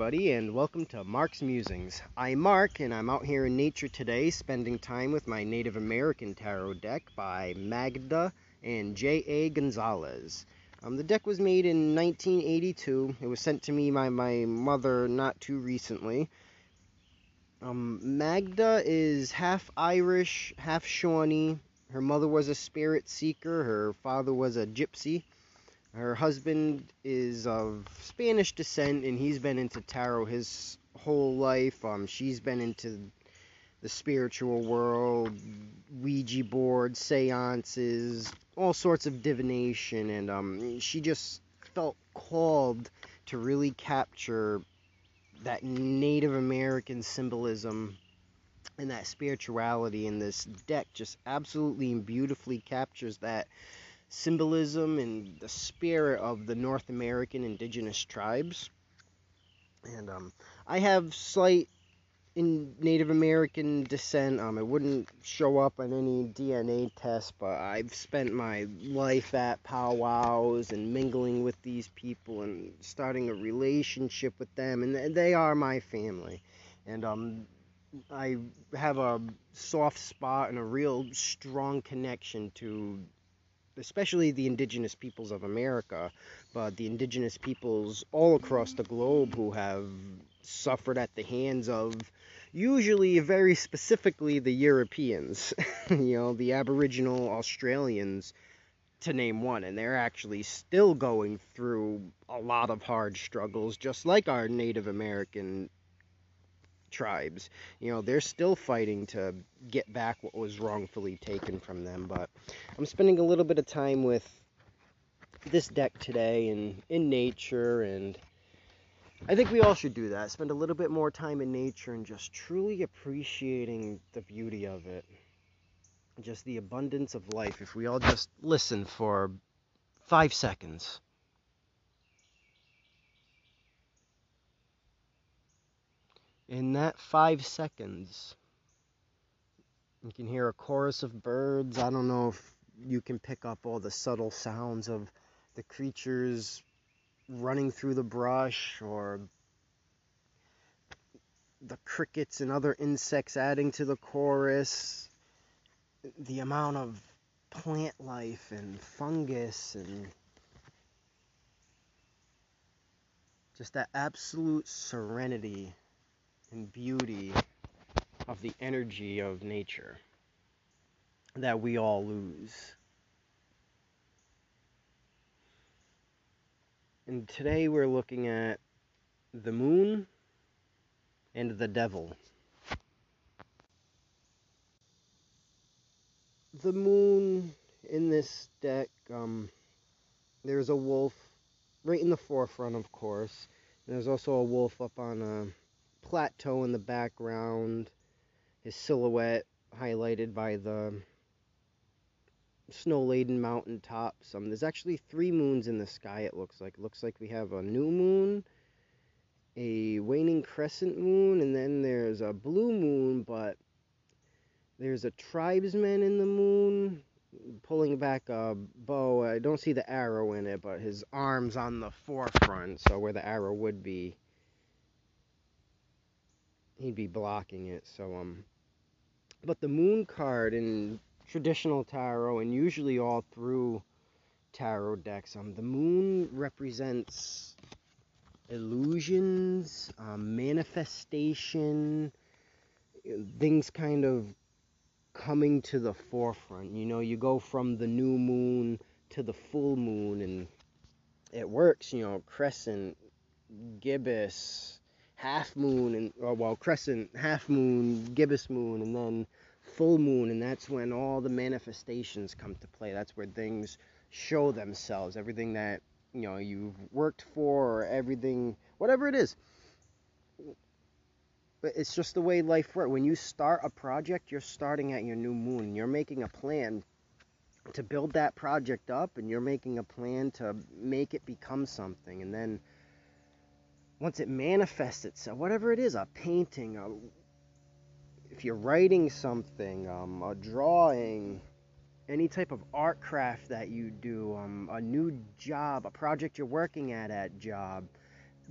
everybody, and welcome to Mark's Musings. I'm Mark, and I'm out here in nature today spending time with my Native American tarot deck by Magda and J.A. Gonzalez. Um, the deck was made in 1982. It was sent to me by my mother not too recently. Um, Magda is half Irish, half Shawnee. Her mother was a spirit seeker, her father was a gypsy. Her husband is of Spanish descent, and he's been into tarot his whole life. Um, she's been into the spiritual world, Ouija boards, seances, all sorts of divination, and um, she just felt called to really capture that Native American symbolism and that spirituality. And this deck just absolutely and beautifully captures that symbolism and the spirit of the North American indigenous tribes. And um, I have slight in Native American descent. Um, it wouldn't show up on any DNA test, but I've spent my life at powwows and mingling with these people and starting a relationship with them, and they are my family. And um, I have a soft spot and a real strong connection to especially the indigenous peoples of America, but the indigenous peoples all across the globe who have suffered at the hands of usually very specifically the Europeans, you know, the Aboriginal Australians to name one, and they're actually still going through a lot of hard struggles, just like our Native American tribes. You know, they're still fighting to get back what was wrongfully taken from them. But I'm spending a little bit of time with this deck today and in nature and I think we all should do that. Spend a little bit more time in nature and just truly appreciating the beauty of it. Just the abundance of life. If we all just listen for five seconds. In that five seconds, you can hear a chorus of birds. I don't know if you can pick up all the subtle sounds of the creatures running through the brush or the crickets and other insects adding to the chorus. The amount of plant life and fungus and just that absolute serenity and beauty of the energy of nature that we all lose. And today we're looking at the moon and the devil. The moon in this deck, um, there's a wolf right in the forefront, of course. And there's also a wolf up on a plateau in the background, his silhouette highlighted by the snow-laden mountain tops. Um, there's actually three moons in the sky. It looks like. It looks like we have a new moon, a waning crescent moon, and then there's a blue moon. But there's a tribesman in the moon pulling back a bow. I don't see the arrow in it, but his arms on the forefront, so where the arrow would be he'd be blocking it. So um, but the moon card in traditional tarot and usually all through tarot decks, um, the moon represents illusions, um, manifestation, things kind of coming to the forefront. You know, you go from the new moon to the full moon, and it works. You know, crescent, gibbous, half moon and or well crescent half moon gibbous moon and then full moon and that's when all the manifestations come to play. That's where things show themselves. Everything that you know you've worked for or everything whatever it is. But it's just the way life works. When you start a project you're starting at your new moon. You're making a plan to build that project up and you're making a plan to make it become something. And then once it manifests itself, whatever it is, a painting, a, if you're writing something, um, a drawing, any type of art craft that you do, um, a new job, a project you're working at at job,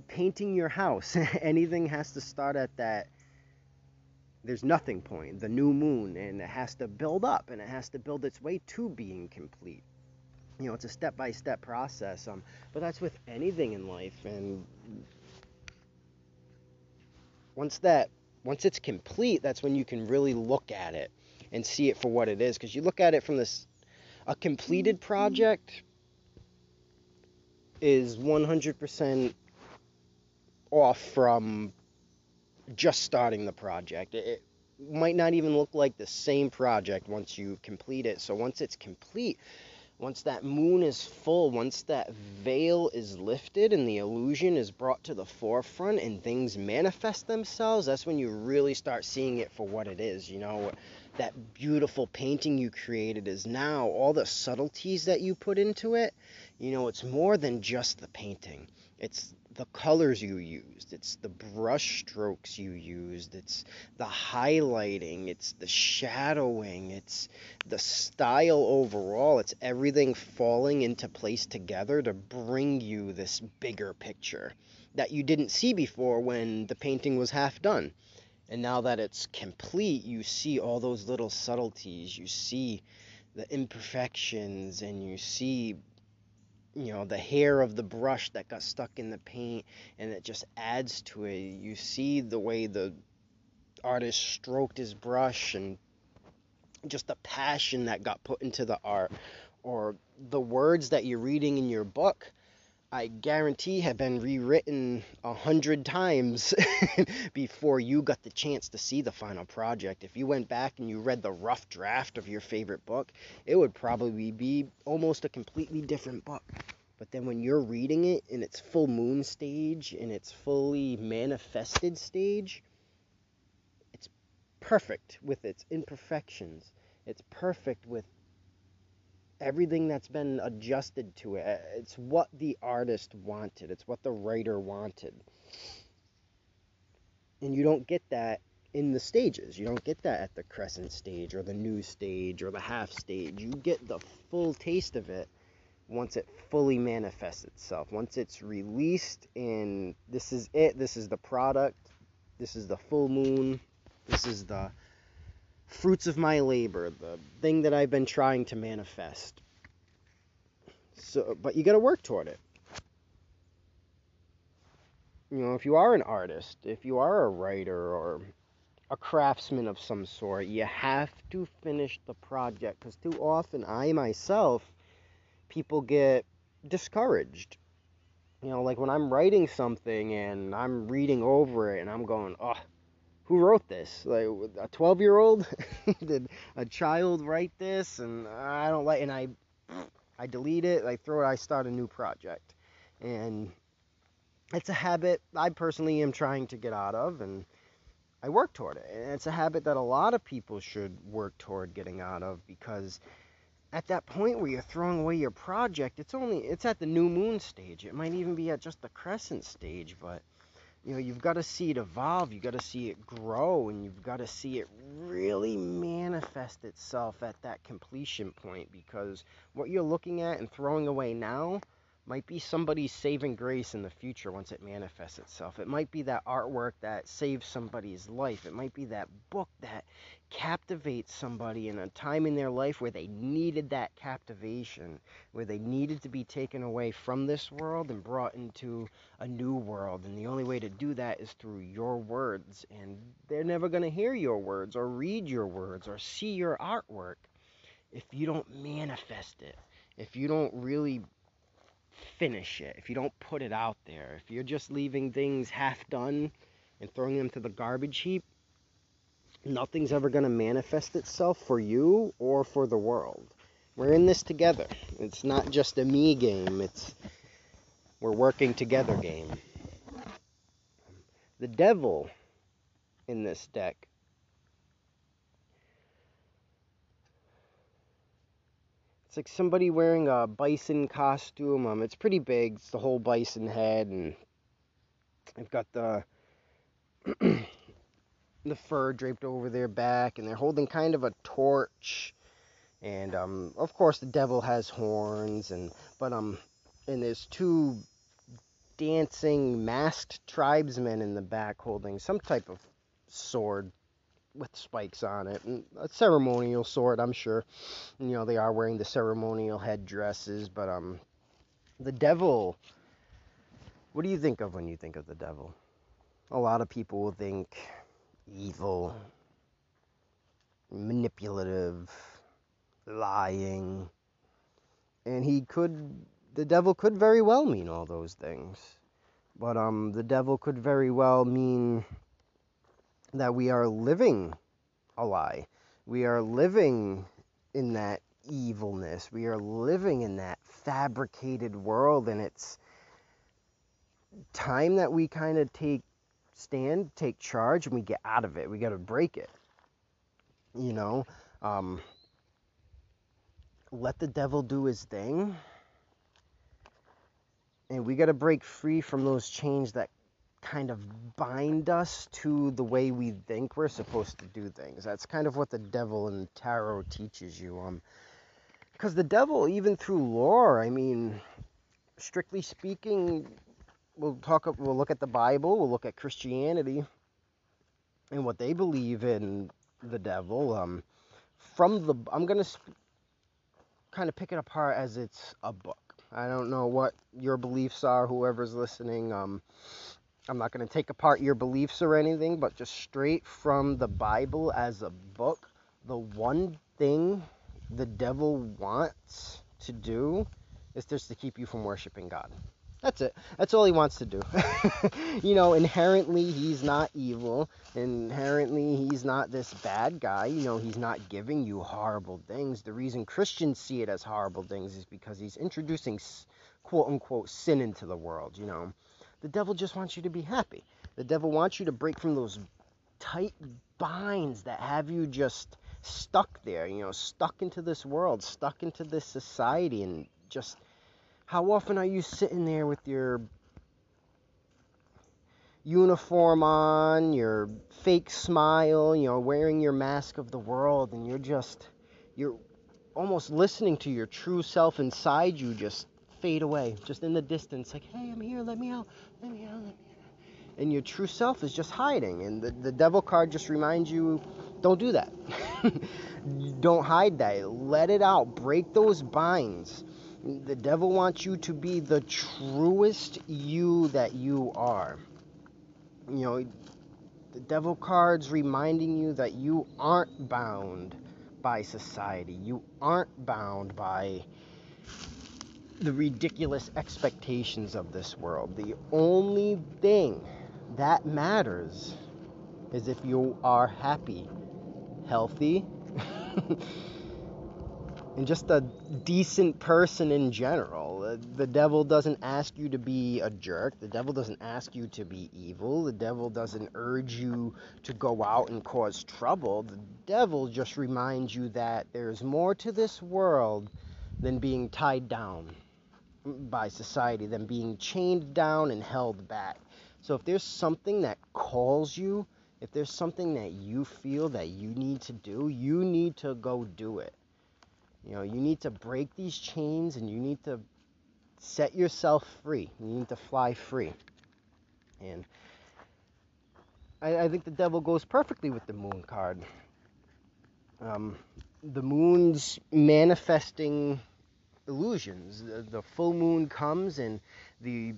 painting your house. Anything has to start at that there's nothing point, the new moon, and it has to build up and it has to build its way to being complete. You know, it's a step by step process. Um, but that's with anything in life. And once that once it's complete, that's when you can really look at it and see it for what it is. Because you look at it from this a completed mm-hmm. project is 100% off from just starting the project. It might not even look like the same project once you complete it. So once it's complete, once that moon is full, once that veil is lifted and the illusion is brought to the forefront and things manifest themselves, that's when you really start seeing it for what it is. You know, that beautiful painting you created is now all the subtleties that you put into it. You know, it's more than just the painting, it's the colors you used, it's the brush strokes you used, it's the highlighting, it's the shadowing, it's the style overall, it's everything falling into place together to bring you this bigger picture that you didn't see before when the painting was half done. And now that it's complete, you see all those little subtleties, you see the imperfections, and you see you know the hair of the brush that got stuck in the paint and it just adds to it. You see the way the artist stroked his brush and just the passion that got put into the art or the words that you're reading in your book i guarantee have been rewritten a hundred times before you got the chance to see the final project if you went back and you read the rough draft of your favorite book it would probably be almost a completely different book but then when you're reading it in its full moon stage, in its fully manifested stage, it's perfect with its imperfections. It's perfect with everything that's been adjusted to it. Uh, it's what the artist wanted, it's what the writer wanted. And you don't get that in the stages. You don't get that at the crescent stage or the new stage or the half stage. You get the full taste of it once it fully manifests itself, once it's released and this is it, this is the product, this is the full moon, this is the fruits of my labor, the thing that I've been trying to manifest. So, but you got to work toward it. You know, if you are an artist, if you are a writer or a craftsman of some sort, you have to finish the project because too often I myself people get discouraged. You know, like when I'm writing something and I'm reading over it and I'm going, oh, who wrote this? Like a 12 year old? Did a child write this? And I don't like, and I, I delete it, I throw it, I start a new project. And it's a habit I personally am trying to get out of and I work toward it. And it's a habit that a lot of people should work toward getting out of because at that point where you're throwing away your project, it's only it's at the new moon stage. It might even be at just the crescent stage, but you know, you've got to see it evolve, you've got to see it grow, and you've got to see it really manifest itself at that completion point because what you're looking at and throwing away now might be somebody's saving grace in the future once it manifests itself. It might be that artwork that saves somebody's life. It might be that book that captivates somebody in a time in their life where they needed that captivation, where they needed to be taken away from this world and brought into a new world. And the only way to do that is through your words. And they're never going to hear your words or read your words or see your artwork if you don't manifest it. If you don't really finish it, if you don't put it out there, if you're just leaving things half done and throwing them to the garbage heap, nothing's ever going to manifest itself for you or for the world. We're in this together. It's not just a me game, it's we're working together game. The devil in this deck like somebody wearing a bison costume. Um, it's pretty big. It's the whole bison head, and they've got the the fur draped over their back, and they're holding kind of a torch. And um, of course, the devil has horns, and but um, and there's two dancing masked tribesmen in the back holding some type of sword with spikes on it and a ceremonial sword i'm sure. You know they are wearing the ceremonial headdresses but um the devil what do you think of when you think of the devil? A lot of people will think evil manipulative lying and he could the devil could very well mean all those things. But um the devil could very well mean that we are living a lie. We are living in that evilness. We are living in that fabricated world, and it's time that we kind of take stand, take charge, and we get out of it. We got to break it. You know, um, let the devil do his thing. And we got to break free from those chains that kind of bind us to the way we think we're supposed to do things. That's kind of what the devil in tarot teaches you. Um, because the devil, even through lore, I mean, strictly speaking, we'll talk. We'll look at the Bible. We'll look at Christianity and what they believe in the devil. Um, from the, I'm gonna sp- kind of pick it apart as it's a book. I don't know what your beliefs are, whoever's listening. Um, I'm not going to take apart your beliefs or anything, but just straight from the Bible as a book, the one thing the devil wants to do is just to keep you from worshiping God. That's it. That's all he wants to do. you know, inherently he's not evil. Inherently he's not this bad guy. You know, he's not giving you horrible things. The reason Christians see it as horrible things is because he's introducing quote unquote sin into the world, you know. The devil just wants you to be happy. The devil wants you to break from those tight binds that have you just stuck there, you know, stuck into this world, stuck into this society, and just how often are you sitting there with your uniform on, your fake smile, you know, wearing your mask of the world, and you're just, you're almost listening to your true self inside you just fade away, just in the distance, like, hey, I'm here, let me out, let me out, let me out. And your true self is just hiding. And the, the devil card just reminds you don't do that. don't hide that. Let it out. Break those binds. The devil wants you to be the truest you that you are. You know, the devil cards reminding you that you aren't bound by society. You aren't bound by the ridiculous expectations of this world. The only thing that matters is if you are happy, healthy, and just a decent person in general. The devil doesn't ask you to be a jerk. The devil doesn't ask you to be evil. The devil doesn't urge you to go out and cause trouble. The devil just reminds you that there's more to this world than being tied down by society than being chained down and held back. So if there's something that calls you, if there's something that you feel that you need to do, you need to go do it. You know, you need to break these chains and you need to set yourself free. You need to fly free. And I, I think the devil goes perfectly with the moon card. Um, the moon's manifesting illusions. The, the full moon comes and the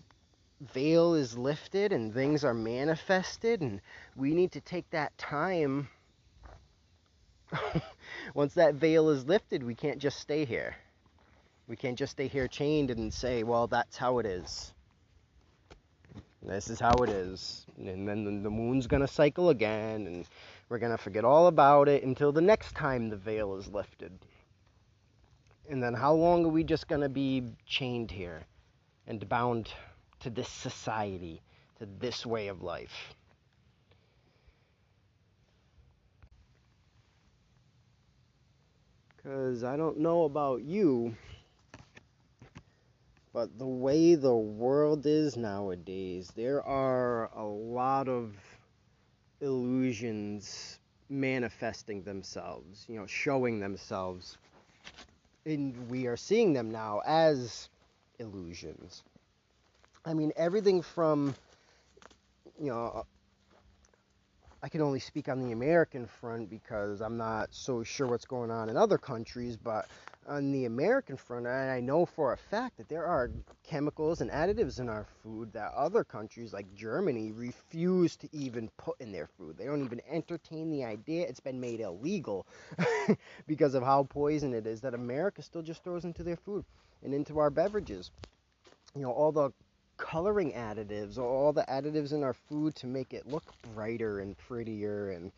veil is lifted and things are manifested, and we need to take that time. Once that veil is lifted, we can't just stay here. We can't just stay here chained and say, well, that's how it is. This is how it is. And then the moon's going to cycle again, and we're going to forget all about it until the next time the veil is lifted. And then how long are we just going to be chained here and bound to this society, to this way of life? Because I don't know about you, but the way the world is nowadays, there are a lot of illusions manifesting themselves, you know, showing themselves and we are seeing them now as illusions. I mean, everything from, you know, I can only speak on the American front because I'm not so sure what's going on in other countries, but on the American front, and I know for a fact that there are chemicals and additives in our food that other countries like Germany refuse to even put in their food. They don't even entertain the idea. It's been made illegal because of how poison it is that America still just throws into their food and into our beverages. You know, all the coloring additives, all the additives in our food to make it look brighter and prettier and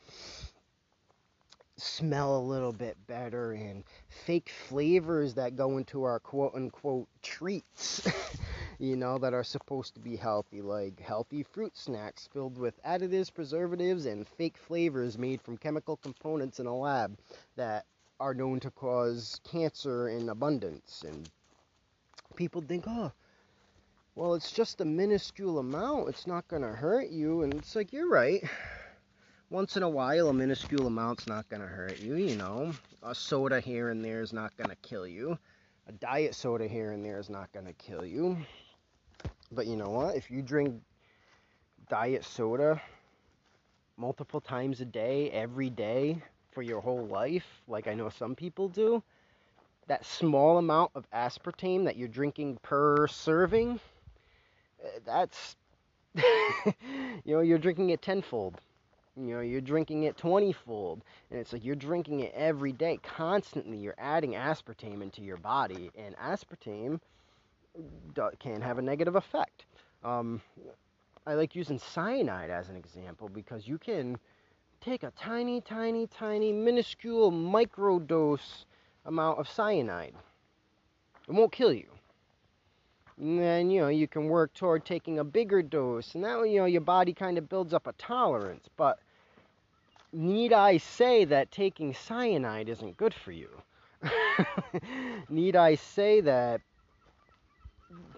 smell a little bit better and fake flavors that go into our quote unquote treats, you know, that are supposed to be healthy, like healthy fruit snacks filled with additives, preservatives, and fake flavors made from chemical components in a lab that are known to cause cancer in abundance. And people think, oh, well, it's just a minuscule amount. It's not going to hurt you. And it's like, you're right. Once in a while, a minuscule amount's not going to hurt you, you know. A soda here and there is not going to kill you. A diet soda here and there is not going to kill you. But you know what? If you drink diet soda multiple times a day, every day, for your whole life, like I know some people do, that small amount of aspartame that you're drinking per serving eh, that's you know you're drinking it tenfold you know you're drinking it 20 fold and it's like you're drinking it every day constantly. You're adding aspartame into your body and aspartame can have a negative effect. Um, i like using cyanide as an example because you can take a tiny tiny tiny minuscule micro dose amount of cyanide. It won't kill you and then you know you can work toward taking a bigger dose. And that you know your body kind of builds up a tolerance. But need i say that taking cyanide isn't good for you? Need i say that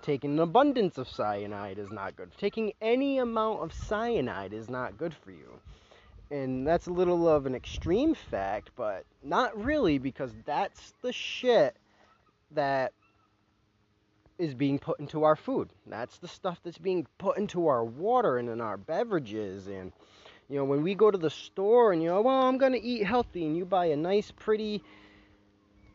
taking an abundance of cyanide is not good? Taking any amount of cyanide is not good for you. And that's a little of an extreme fact but not really because that's the shit that is being put into our food. That's the stuff that's being put into our water and in our beverages. And, you know, when we go to the store and, you know, well, I'm going to eat healthy, and you buy a nice, pretty,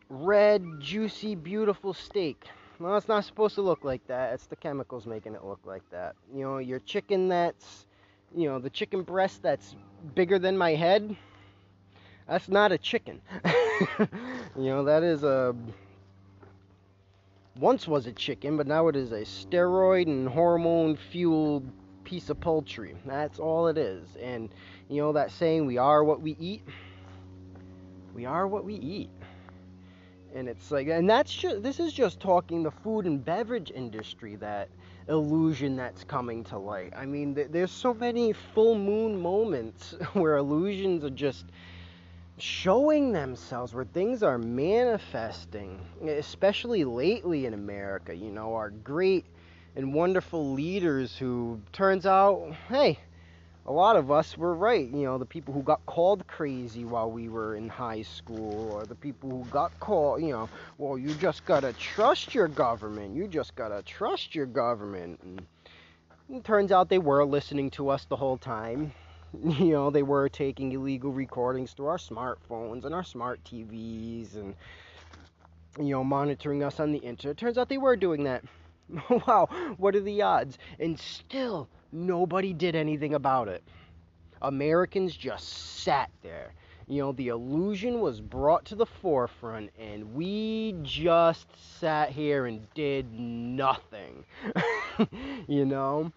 red, juicy, beautiful steak. Well, it's not supposed to look like that. It's the chemicals making it look like that. You know, your chicken that's, you know, the chicken breast that's bigger than my head. That's not a chicken. you know, that is a once was a chicken, but now it is a steroid and hormone fueled piece of poultry. That's all it is. And you know that saying, we are what we eat? We are what we eat. And it's like, and that's just, this is just talking the food and beverage industry, that illusion that's coming to light. I mean, there's so many full moon moments where illusions are just showing themselves, where things are manifesting, especially lately in America. You know, our great and wonderful leaders who turns out, hey, a lot of us were right. You know, the people who got called crazy while we were in high school, or the people who got called, you know, well, you just gotta trust your government. You just gotta trust your government. And it turns out they were listening to us the whole time. you know, they were taking illegal recordings through our smartphones and our smart TVs and, you know, monitoring us on the internet. Turns out they were doing that. wow, what are the odds? And still, nobody did anything about it. Americans just sat there. You know, the illusion was brought to the forefront, and we just sat here and did nothing. you know?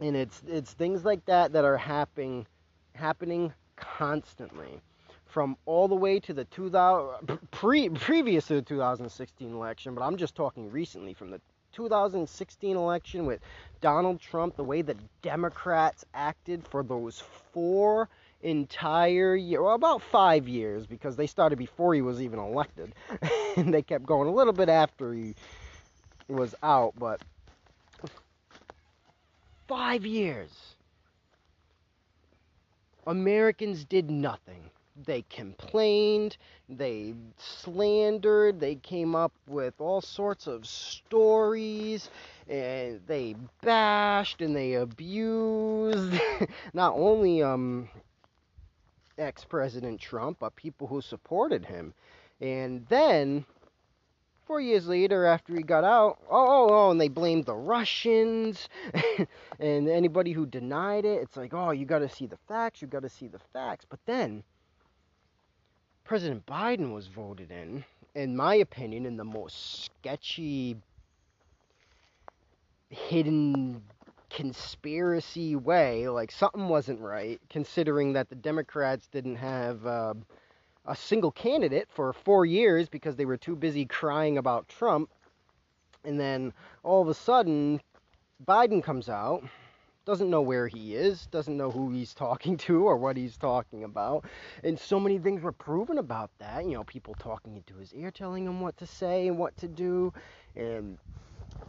And it's it's things like that that are happening happening constantly. From all the way to the 2000 pre previous to the 2016 election but I'm just talking recently from the 2016 election with Donald Trump the way the Democrats acted for those four entire year well about 5 years because they started before he was even elected. And they kept going a little bit after he was out but five years, Americans did nothing. They complained, they slandered, they came up with all sorts of stories, and they bashed and they abused not only um, ex-president Trump, but people who supported him. And then four years later, after he got out, oh, oh, oh, and they blamed the Russians and anybody who denied it. It's like, oh, you got to see the facts, you got to see the facts. But then President Biden was voted in, in my opinion, in the most sketchy, hidden conspiracy way. Like something wasn't right, considering that the Democrats didn't have. Uh, a single candidate for four years because they were too busy crying about Trump. And then all of a sudden, Biden comes out, doesn't know where he is, doesn't know who he's talking to or what he's talking about. And so many things were proven about that. You know, people talking into his ear, telling him what to say and what to do. And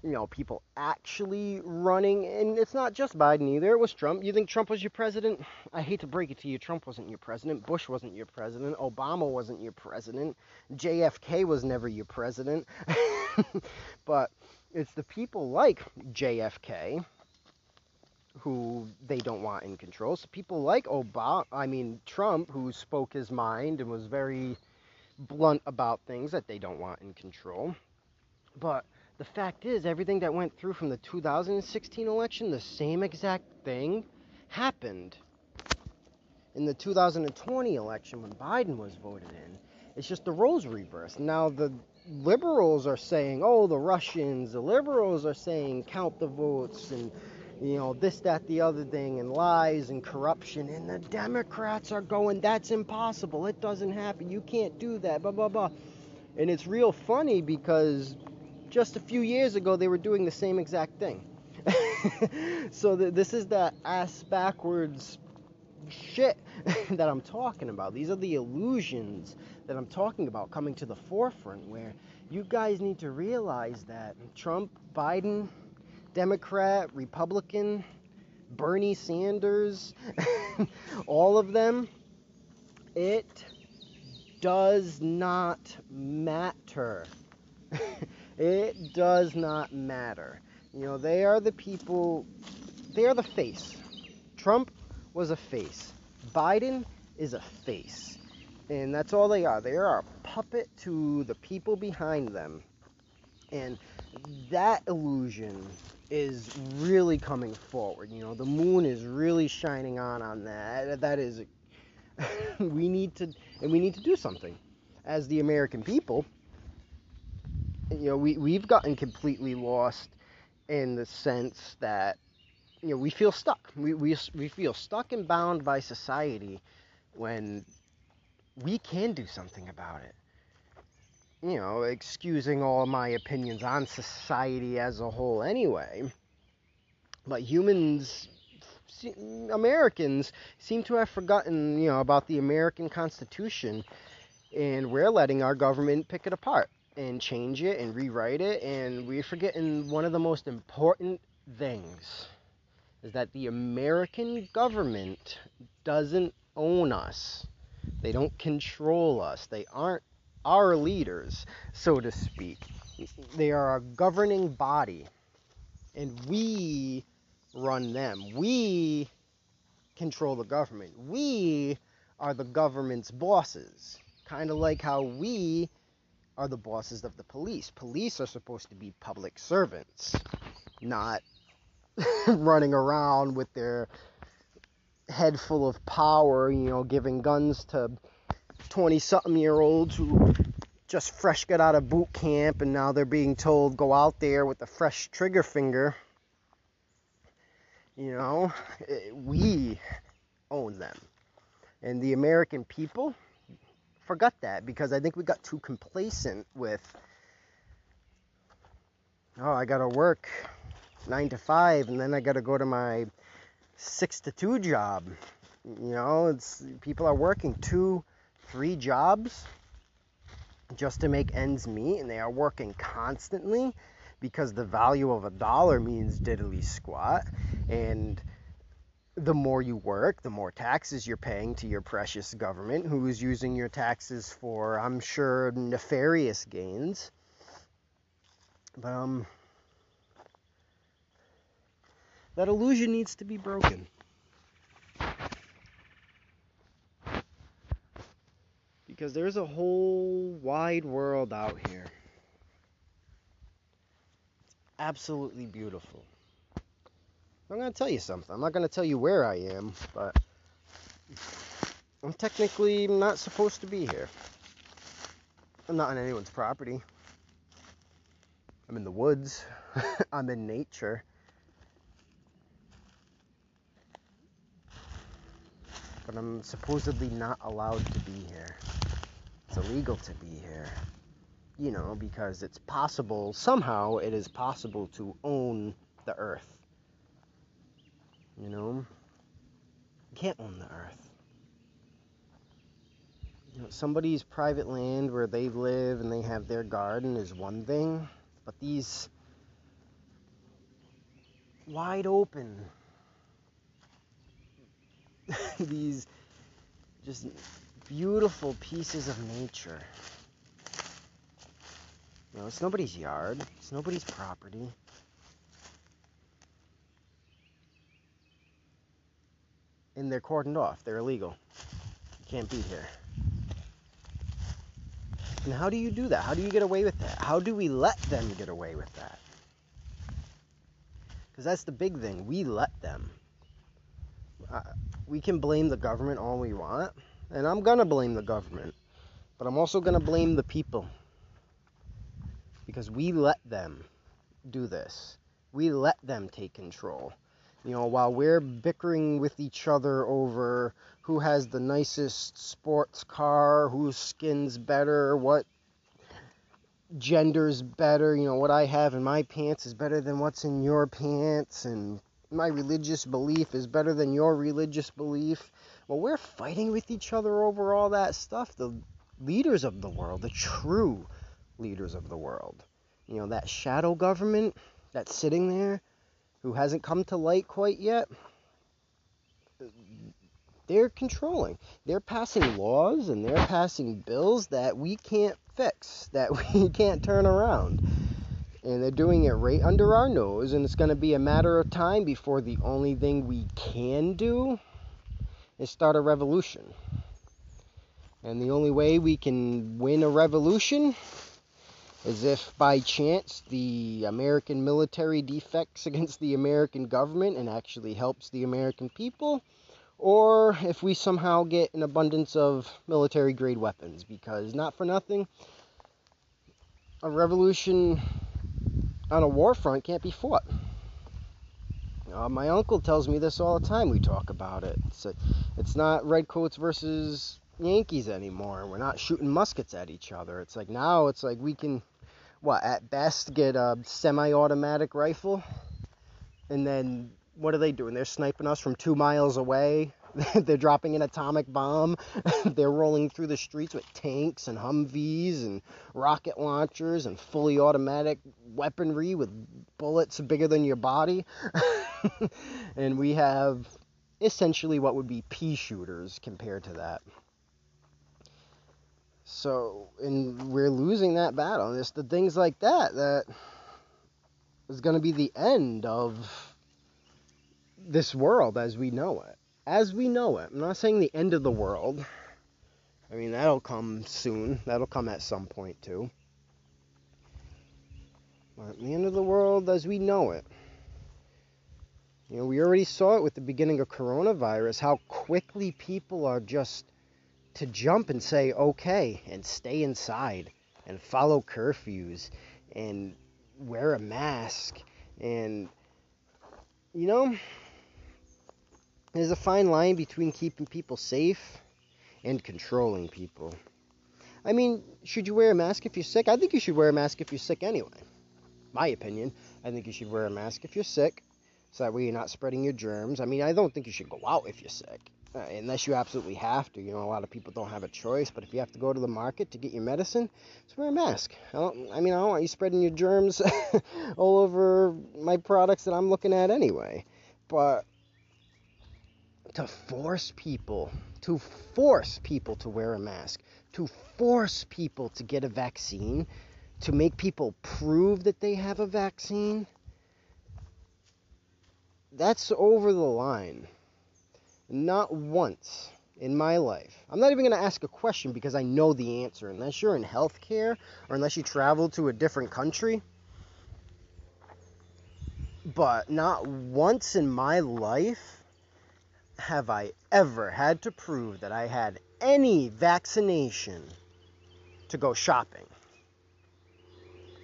you know, people actually running, and it's not just Biden either. It was Trump. You think Trump was your president? I hate to break it to you, Trump wasn't your president. Bush wasn't your president. Obama wasn't your president. JFK was never your president. but it's the people like JFK who they don't want in control. So people like Obama, I mean Trump, who spoke his mind and was very blunt about things that they don't want in control. But the fact is, everything that went through from the 2016 election, the same exact thing happened in the 2020 election when Biden was voted in. It's just the roles reversed. Now the liberals are saying, "Oh, the Russians." The liberals are saying, "Count the votes," and you know this, that, the other thing, and lies and corruption. And the Democrats are going, "That's impossible. It doesn't happen. You can't do that." Blah blah blah. And it's real funny because just a few years ago they were doing the same exact thing. so th- this is that ass backwards shit that I'm talking about. These are the illusions that I'm talking about coming to the forefront where you guys need to realize that Trump, Biden, Democrat, Republican, Bernie Sanders, all of them, it does not matter. It does not matter. You know, they are the people, they are the face. Trump was a face. Biden is a face. And that's all they are. They are a puppet to the people behind them. And that illusion is really coming forward. You know, the moon is really shining on on that. That is we need to and we need to do something as the American people you know, we, we've gotten completely lost in the sense that, you know, we feel stuck. We, we, we feel stuck and bound by society when we can do something about it. You know, excusing all my opinions on society as a whole anyway. But humans, Americans, seem to have forgotten, you know, about the American Constitution, and we're letting our government pick it apart and change it and rewrite it and we're forgetting one of the most important things is that the American government doesn't own us. They don't control us. They aren't our leaders, so to speak. They are a governing body and we run them. We control the government. We are the government's bosses. Kind of like how we are the bosses of the police. Police are supposed to be public servants, not running around with their head full of power, you know, giving guns to 20 something year olds who just fresh got out of boot camp and now they're being told go out there with a fresh trigger finger. You know, eh, we own them. And the American people, forgot that because I think we got too complacent with, oh, I got to work nine to five and then I got to go to my six to two job. You know, it's people are working two, three jobs just to make ends meet, and they are working constantly because the value of a dollar means diddly squat, and the more you work, the more taxes you're paying to your precious government, who is using your taxes for, I'm sure, nefarious gains. But, um, That illusion needs to be broken. Because there's a whole wide world out here. It's absolutely beautiful. I'm to tell you something. I'm not to tell you where I am, but I'm technically not supposed to be here. I'm not on anyone's property. I'm in the woods. I'm in nature. But I'm supposedly not allowed to be here. It's illegal to be here. You know, because it's possible, somehow it is possible to own the earth. You know? Can't own the earth you know, somebody's private land where they live and they have their garden is one thing, but these wide open, these just beautiful pieces of nature. You know, it's nobody's yard, it's nobody's property. And they're cordoned off, they're illegal. You can't be here. And how do you do that? How do you get away with that? How do we let them get away with that? Because that's the big thing. We let them. Uh, we can blame the government all we want, and I'm going to blame the government, but I'm also going to blame the people. Because we let them do this. We let them take control. You know, while we're bickering with each other over who has the nicest sports car, whose skin's better, what gender's better, you know, what I have in my pants is better than what's in your pants, and my religious belief is better than your religious belief. Well, we're fighting with each other over all that stuff. The leaders of the world, the true leaders of the world, you know, that shadow government that's sitting there who hasn't come to light quite yet, they're controlling. They're passing laws and they're passing bills that we can't fix, that we can't turn around. And they're doing it right under our nose, and it's going to be a matter of time before the only thing we can do is start a revolution. And the only way we can win a revolution as if by chance the American military defects against the American government and actually helps the American people, or if we somehow get an abundance of military grade weapons, because not for nothing, a revolution on a war front can't be fought. Uh, my uncle tells me this all the time. We talk about it. It's, a, it's not redcoats versus Yankees anymore. We're not shooting muskets at each other. It's like now it's like we can what at best get a semi-automatic rifle, and then what are they doing? They're sniping us from two miles away. They're dropping an atomic bomb. They're rolling through the streets with tanks and Humvees and rocket launchers and fully automatic weaponry with bullets bigger than your body. and we have essentially what would be pea shooters compared to that. So, and we're losing that battle. And it's the things like that that is going to be the end of this world as we know it. As we know it. I'm not saying the end of the world. I mean, that'll come soon. That'll come at some point, too. But the end of the world as we know it. You know, we already saw it with the beginning of coronavirus, how quickly people are just to jump and say okay and stay inside and follow curfews and wear a mask. And you know there's a fine line between keeping people safe and controlling people. I mean should you wear a mask if you're sick? I think you should wear a mask if you're sick anyway. My opinion i think you should wear a mask if you're sick so that way you're not spreading your germs. I mean i don't think you should go out if you're sick Uh, unless you absolutely have to. You know, a lot of people don't have a choice. But if you have to go to the market to get your medicine, just wear a mask. I, I mean, I don't want you spreading your germs all over my products that I'm looking at anyway. But to force people, to force people to wear a mask, to force people to get a vaccine, to make people prove that they have a vaccine, that's over the line. Not once in my life. I'm not even going to ask a question because I know the answer. Unless you're in healthcare or unless you travel to a different country. But not once in my life have I ever had to prove that I had any vaccination to go shopping,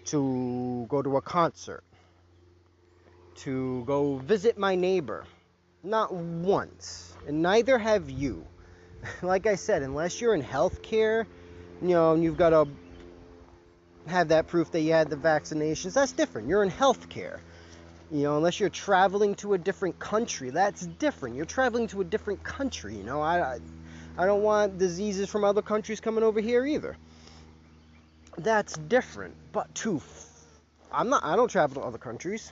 to go to a concert, to go visit my neighbor. Not once. And neither have you. like I said, unless you're in healthcare, you know, and you've got to have that proof that you had the vaccinations, that's different. You're in healthcare. You know, unless you're traveling to a different country, that's different. You're traveling to a different country. You know, I, I don't want diseases from other countries coming over here either. That's different. But to, I'm not. I don't travel to other countries.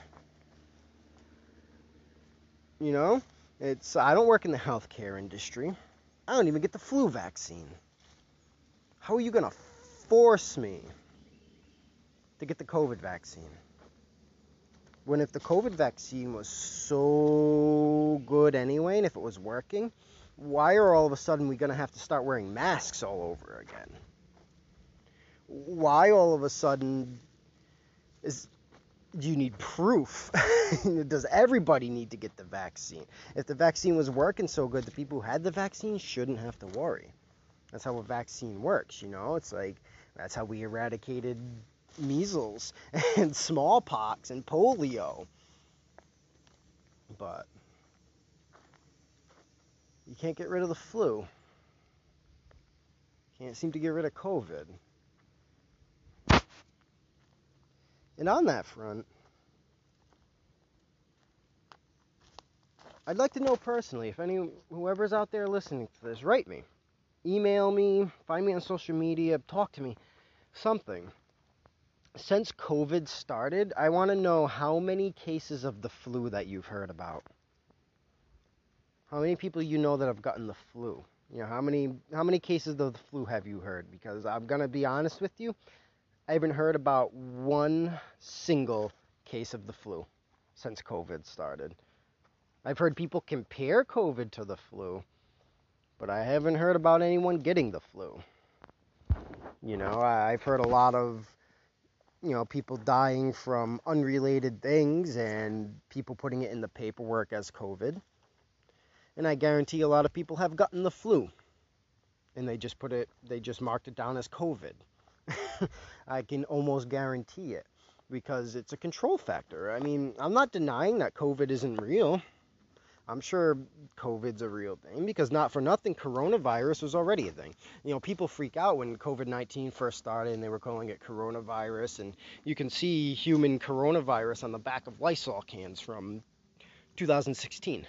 You know, it's. I don't work in the healthcare industry. I don't even get the flu vaccine. How are you going to force me to get the COVID vaccine? When if the COVID vaccine was so good anyway, and if it was working, why are all of a sudden we going to have to start wearing masks all over again? Why all of a sudden is you need proof? Does everybody need to get the vaccine? If the vaccine was working so good, the people who had the vaccine shouldn't have to worry. That's how a vaccine works, you know? It's like that's how we eradicated measles and smallpox and polio. But you can't get rid of the flu. Can't seem to get rid of COVID. And on that front, I'd like to know personally if any whoever's out there listening to this, write me, email me, find me on social media, talk to me, something. Since COVID started, I want to know how many cases of the flu that you've heard about. How many people you know that have gotten the flu? You know, how many how many cases of the flu have you heard? Because I'm gonna be honest with you, I haven't heard about one single case of the flu since COVID started. I've heard people compare COVID to the flu, but I haven't heard about anyone getting the flu. You know, I've heard a lot of, you know, people dying from unrelated things and people putting it in the paperwork as COVID. And I guarantee a lot of people have gotten the flu. And they just put it, they just marked it down as COVID. I can almost guarantee it because it's a control factor. I mean, I'm not denying that COVID isn't real. I'm sure COVID's a real thing because not for nothing, coronavirus was already a thing. You know, people freak out when COVID 19 first started and they were calling it coronavirus. And you can see human coronavirus on the back of Lysol cans from 2016.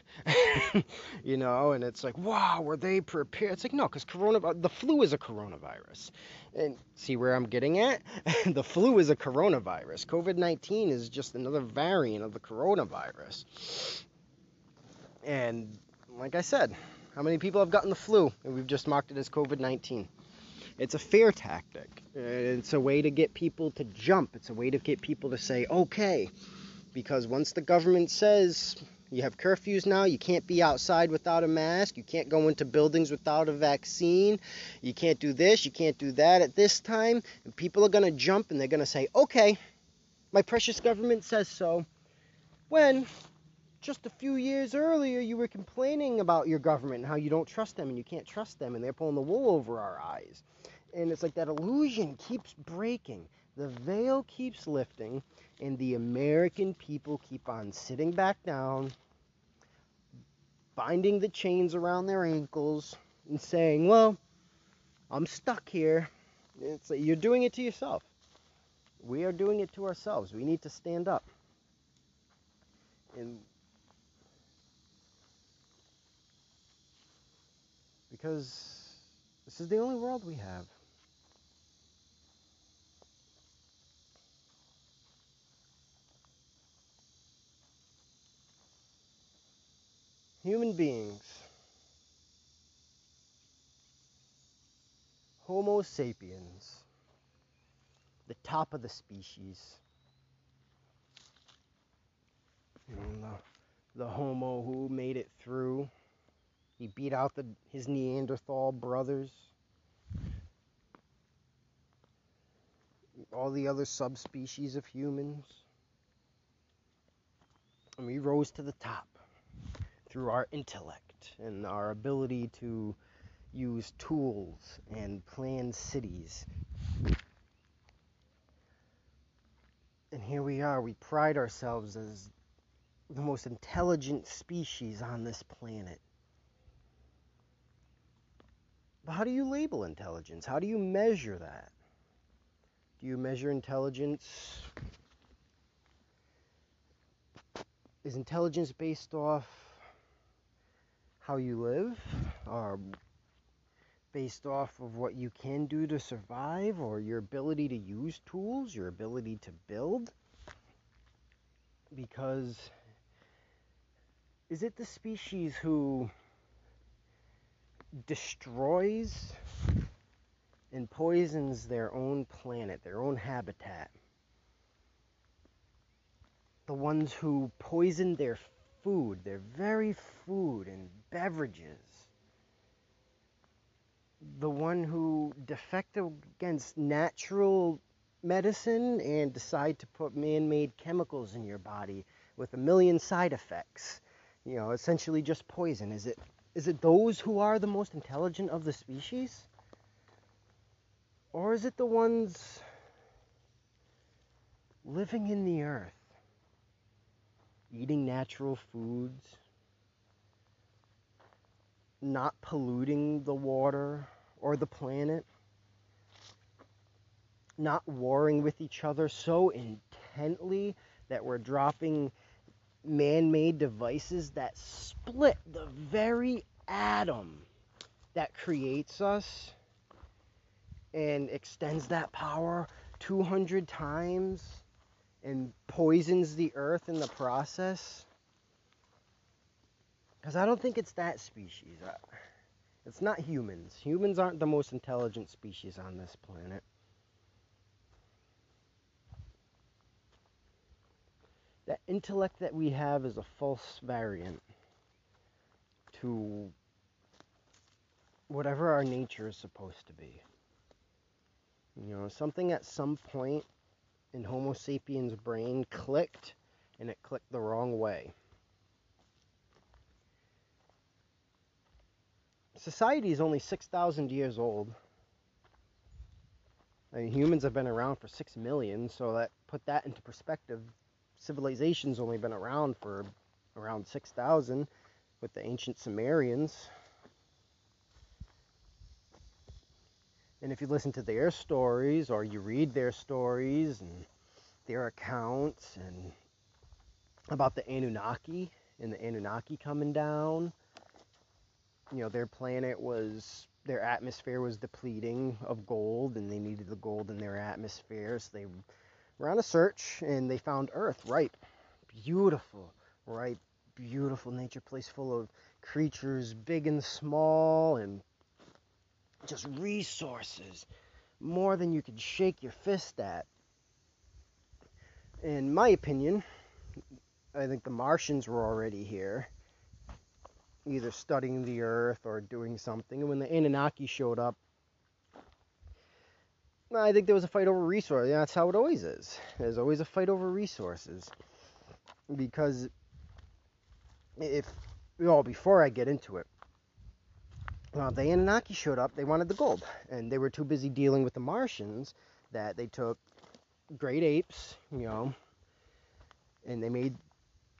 you know, and it's like, wow, were they prepared? It's like, no, because corona, the flu is a coronavirus. And see where I'm getting at? the flu is a coronavirus. COVID 19 is just another variant of the coronavirus. And like I said, how many people have gotten the flu? And we've just marked it as COVID 19. It's a fear tactic. It's a way to get people to jump. It's a way to get people to say, okay. Because once the government says you have curfews now. You can't be outside without a mask. You can't go into buildings without a vaccine. You can't do this. You can't do that at this time. And people are going to jump and they're going to say, okay, my precious government says so. When just a few years earlier you were complaining about your government and how you don't trust them and you can't trust them and they're pulling the wool over our eyes. And it's like that illusion keeps breaking. The veil keeps lifting, and the American people keep on sitting back down, binding the chains around their ankles, and saying, Well, I'm stuck here. It's like you're doing it to yourself. We are doing it to ourselves. We need to stand up. And because this is the only world we have. Human beings, Homo sapiens, the top of the species, and the the Homo who made it through. He beat out the, his Neanderthal brothers. All the other subspecies of humans. And we rose to the top through our intellect and our ability to use tools and plan cities. And here we are, we pride ourselves as the most intelligent species on this planet. But how do you label intelligence? How do you measure that? Do you measure intelligence? Is intelligence based off how you live? Or based off of what you can do to survive? Or your ability to use tools? Your ability to build? Because is it the species who destroys and poisons their own planet, their own habitat? The ones who poison their food, their very food and beverages. The one who defect against natural medicine and decide to put man made chemicals in your body with a million side effects you know, essentially just poison. Is it is it those who are the most intelligent of the species? Or is it the ones living in the earth, eating natural foods, not polluting the water or the planet, not warring with each other so intently that we're dropping man made devices that split the very atom that creates us and extends that power 200 times and poisons the earth in the process. Because I don't think it's that species. It's not humans. Humans aren't the most intelligent species on this planet. that intellect that we have is a false variant to whatever our nature is supposed to be. You know, something at some point in Homo sapiens' brain clicked and it clicked the wrong way. Society is only 6,000 years old. Mean, humans have been around for 6 million, so that put that into perspective civilization's only been around for around 6,000 with the ancient Sumerians. And if you listen to their stories or you read their stories and their accounts and about the Anunnaki and the Anunnaki coming down, you know, their planet was their atmosphere was depleting of gold and they needed the gold in their atmosphere, so they were on a search and they found Earth ripe, beautiful, ripe, beautiful nature place full of creatures big and small and just resources more than you could shake your fist at. In my opinion, I think the Martians were already here, either studying the Earth or doing something. And when the Anunnaki showed up, I think there was a fight over resources. Yeah, that's how it always is. There's always a fight over resources. Because if, well, before I get into it, well, the Anunnaki showed up, they wanted the gold. And they were too busy dealing with the Martians that they took great apes, you know, and they made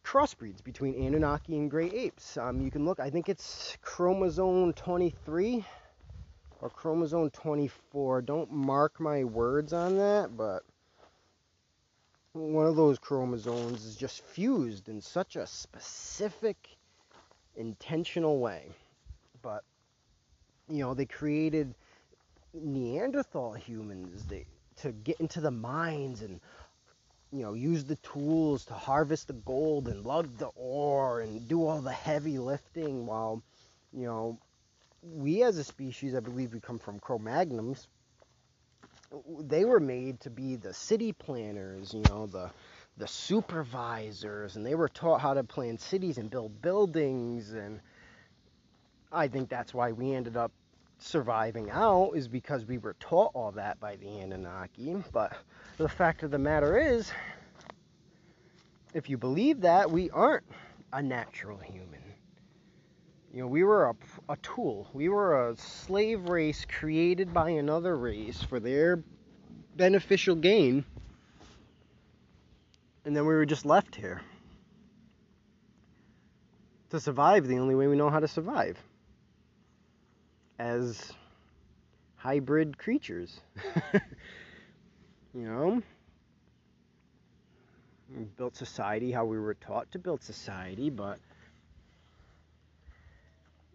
crossbreeds between Anunnaki and gray apes. Um, you can look, I think it's chromosome 23 or chromosome 24. Don't mark my words on that, but one of those chromosomes is just fused in such a specific, intentional way. But, you know, they created Neanderthal humans they, to get into the mines and, you know, use the tools to harvest the gold and lug the ore and do all the heavy lifting while, you know, we as a species, I believe we come from Cro-Magnons. They were made to be the city planners, you know, the the supervisors, and they were taught how to plan cities and build buildings. And I think that's why we ended up surviving out, is because we were taught all that by the Anunnaki. But the fact of the matter is, if you believe that, we aren't a natural human. You know, we were a, a tool. We were a slave race created by another race for their beneficial gain. And then we were just left here. To survive the only way we know how to survive. As hybrid creatures. you know? We built society how we were taught to build society, but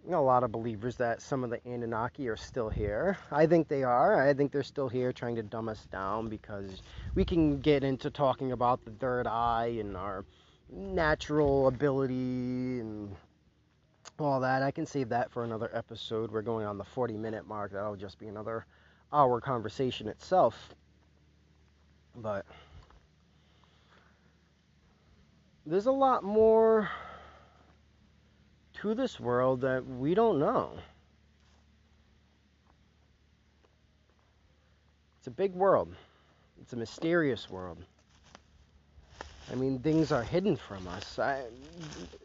a lot of believers that some of the Anunnaki are still here. I think they are. I think they're still here trying to dumb us down because we can get into talking about the third eye and our natural ability and all that. I can save that for another episode. We're going on the 40 minute mark. That'll just be another hour conversation itself. But there's a lot more to this world that we don't know. It's a big world. It's a mysterious world. I mean, things are hidden from us. I,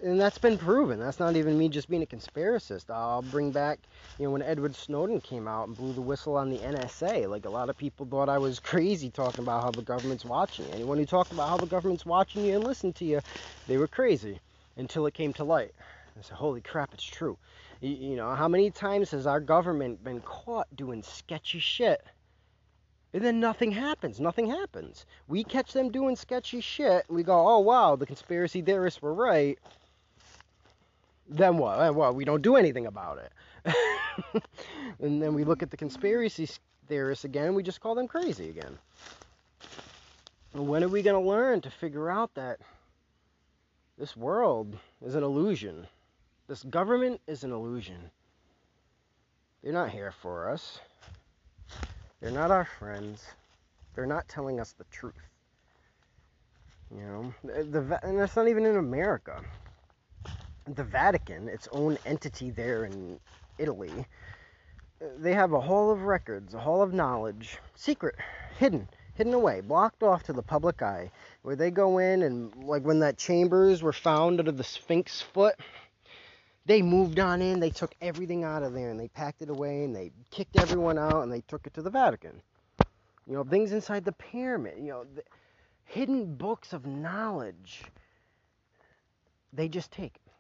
and that's been proven. That's not even me just being a conspiracist. I'll bring back, you know, when Edward Snowden came out and blew the whistle on the NSA. Like, a lot of people thought I was crazy talking about how the government's watching. you. Anyone who talked about how the government's watching you and listening to you, they were crazy until it came to light. I said, holy crap, it's true. You, you know, how many times has our government been caught doing sketchy shit? And then nothing happens. Nothing happens. We catch them doing sketchy shit. We go, oh, wow, the conspiracy theorists were right. Then what? Eh, well, we don't do anything about it. and then we look at the conspiracy theorists again. We just call them crazy again. When are we going to learn to figure out that this world is an illusion? This government is an illusion. They're not here for us. They're not our friends. They're not telling us the truth. You know, the and that's not even in America. The Vatican, its own entity there in Italy, they have a hall of records, a hall of knowledge, secret, hidden, hidden away, blocked off to the public eye, where they go in and like when that chambers were found under the Sphinx foot, they moved on in, they took everything out of there and they packed it away and they kicked everyone out and they took it to the Vatican. You know, things inside the pyramid, you know, hidden books of knowledge. They just take it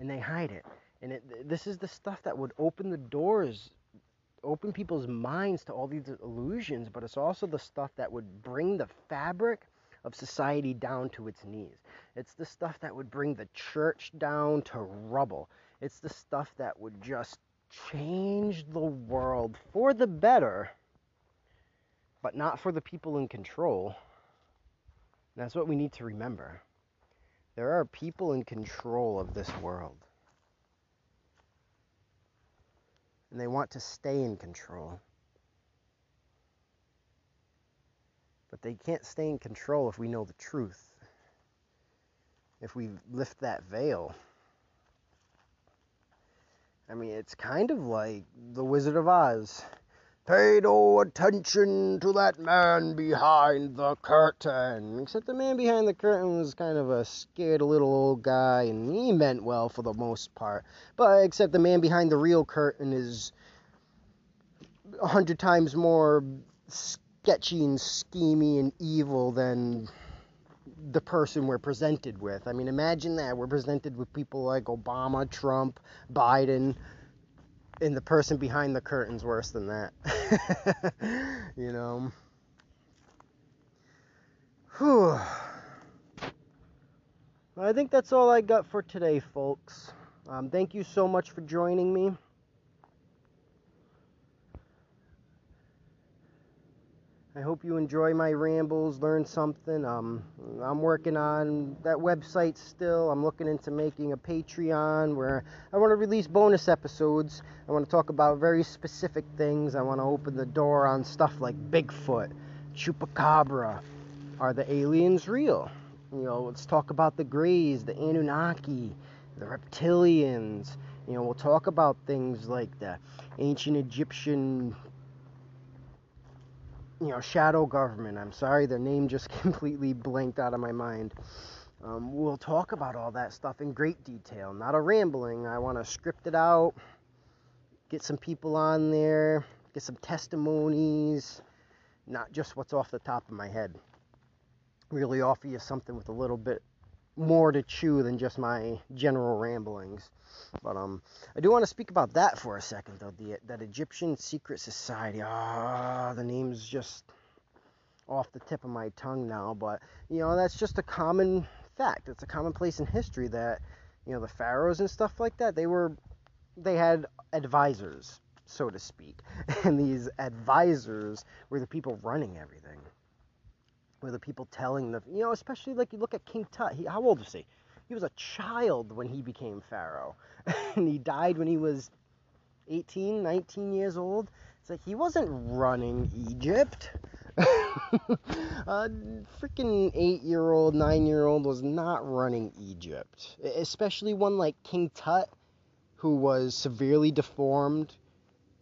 and they hide it. And it, this is the stuff that would open the doors, open people's minds to all these illusions, but it's also the stuff that would bring the fabric of society down to its knees. It's the stuff that would bring the church down to rubble. It's the stuff that would just change the world for the better, but not for the people in control. And that's what we need to remember. There are people in control of this world. And they want to stay in control. But they can't stay in control if we know the truth. If we lift that veil. I mean, it's kind of like The Wizard of Oz. Pay no attention to that man behind the curtain. Except the man behind the curtain was kind of a scared little old guy, and he meant well for the most part. But except the man behind the real curtain is a hundred times more sketchy and schemy and evil than the person we're presented with. I mean, imagine that we're presented with people like Obama, Trump, Biden, and the person behind the curtain's worse than that. you know. Whew. I think that's all I got for today, folks. Um, thank you so much for joining me. I hope you enjoy my rambles, learn something. Um, I'm working on that website still. I'm looking into making a Patreon where I want to release bonus episodes. I want to talk about very specific things. I want to open the door on stuff like Bigfoot, Chupacabra. Are the aliens real? You know, let's talk about the Greys, the Anunnaki, the reptilians. You know, we'll talk about things like the ancient Egyptian, you know, shadow government. I'm sorry, their name just completely blanked out of my mind. Um, we'll talk about all that stuff in great detail. Not a rambling. I want to script it out, get some people on there, get some testimonies, not just what's off the top of my head. Really offer you something with a little bit more to chew than just my general ramblings. But um, I do want to speak about that for a second, though. The that Egyptian secret society. Ah, the name's just off the tip of my tongue now. But you know, that's just a common fact. It's a commonplace in history that you know the pharaohs and stuff like that. They were they had advisors, so to speak, and these advisors were the people running everything. Were the people telling the you know, especially like you look at King Tut. He, how old was he? He was a child when he became pharaoh, and he died when he was 18, 19 years old. It's like he wasn't running Egypt. a freaking eight year old, nine year old was not running Egypt. Especially one like King Tut, who was severely deformed,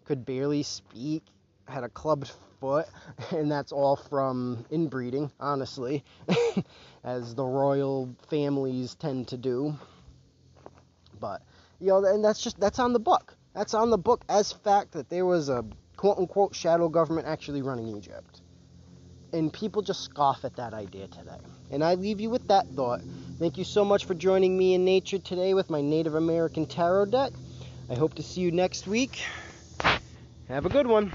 could barely speak, had a clubbed foot, and that's all from inbreeding, honestly, as the royal families tend to do. But, you know, and that's just, that's on the book. That's on the book as fact that there was a quote unquote shadow government actually running Egypt and people just scoff at that idea today. And I leave you with that thought. Thank you so much for joining me in nature today with my Native American tarot deck. I hope to see you next week. Have a good one.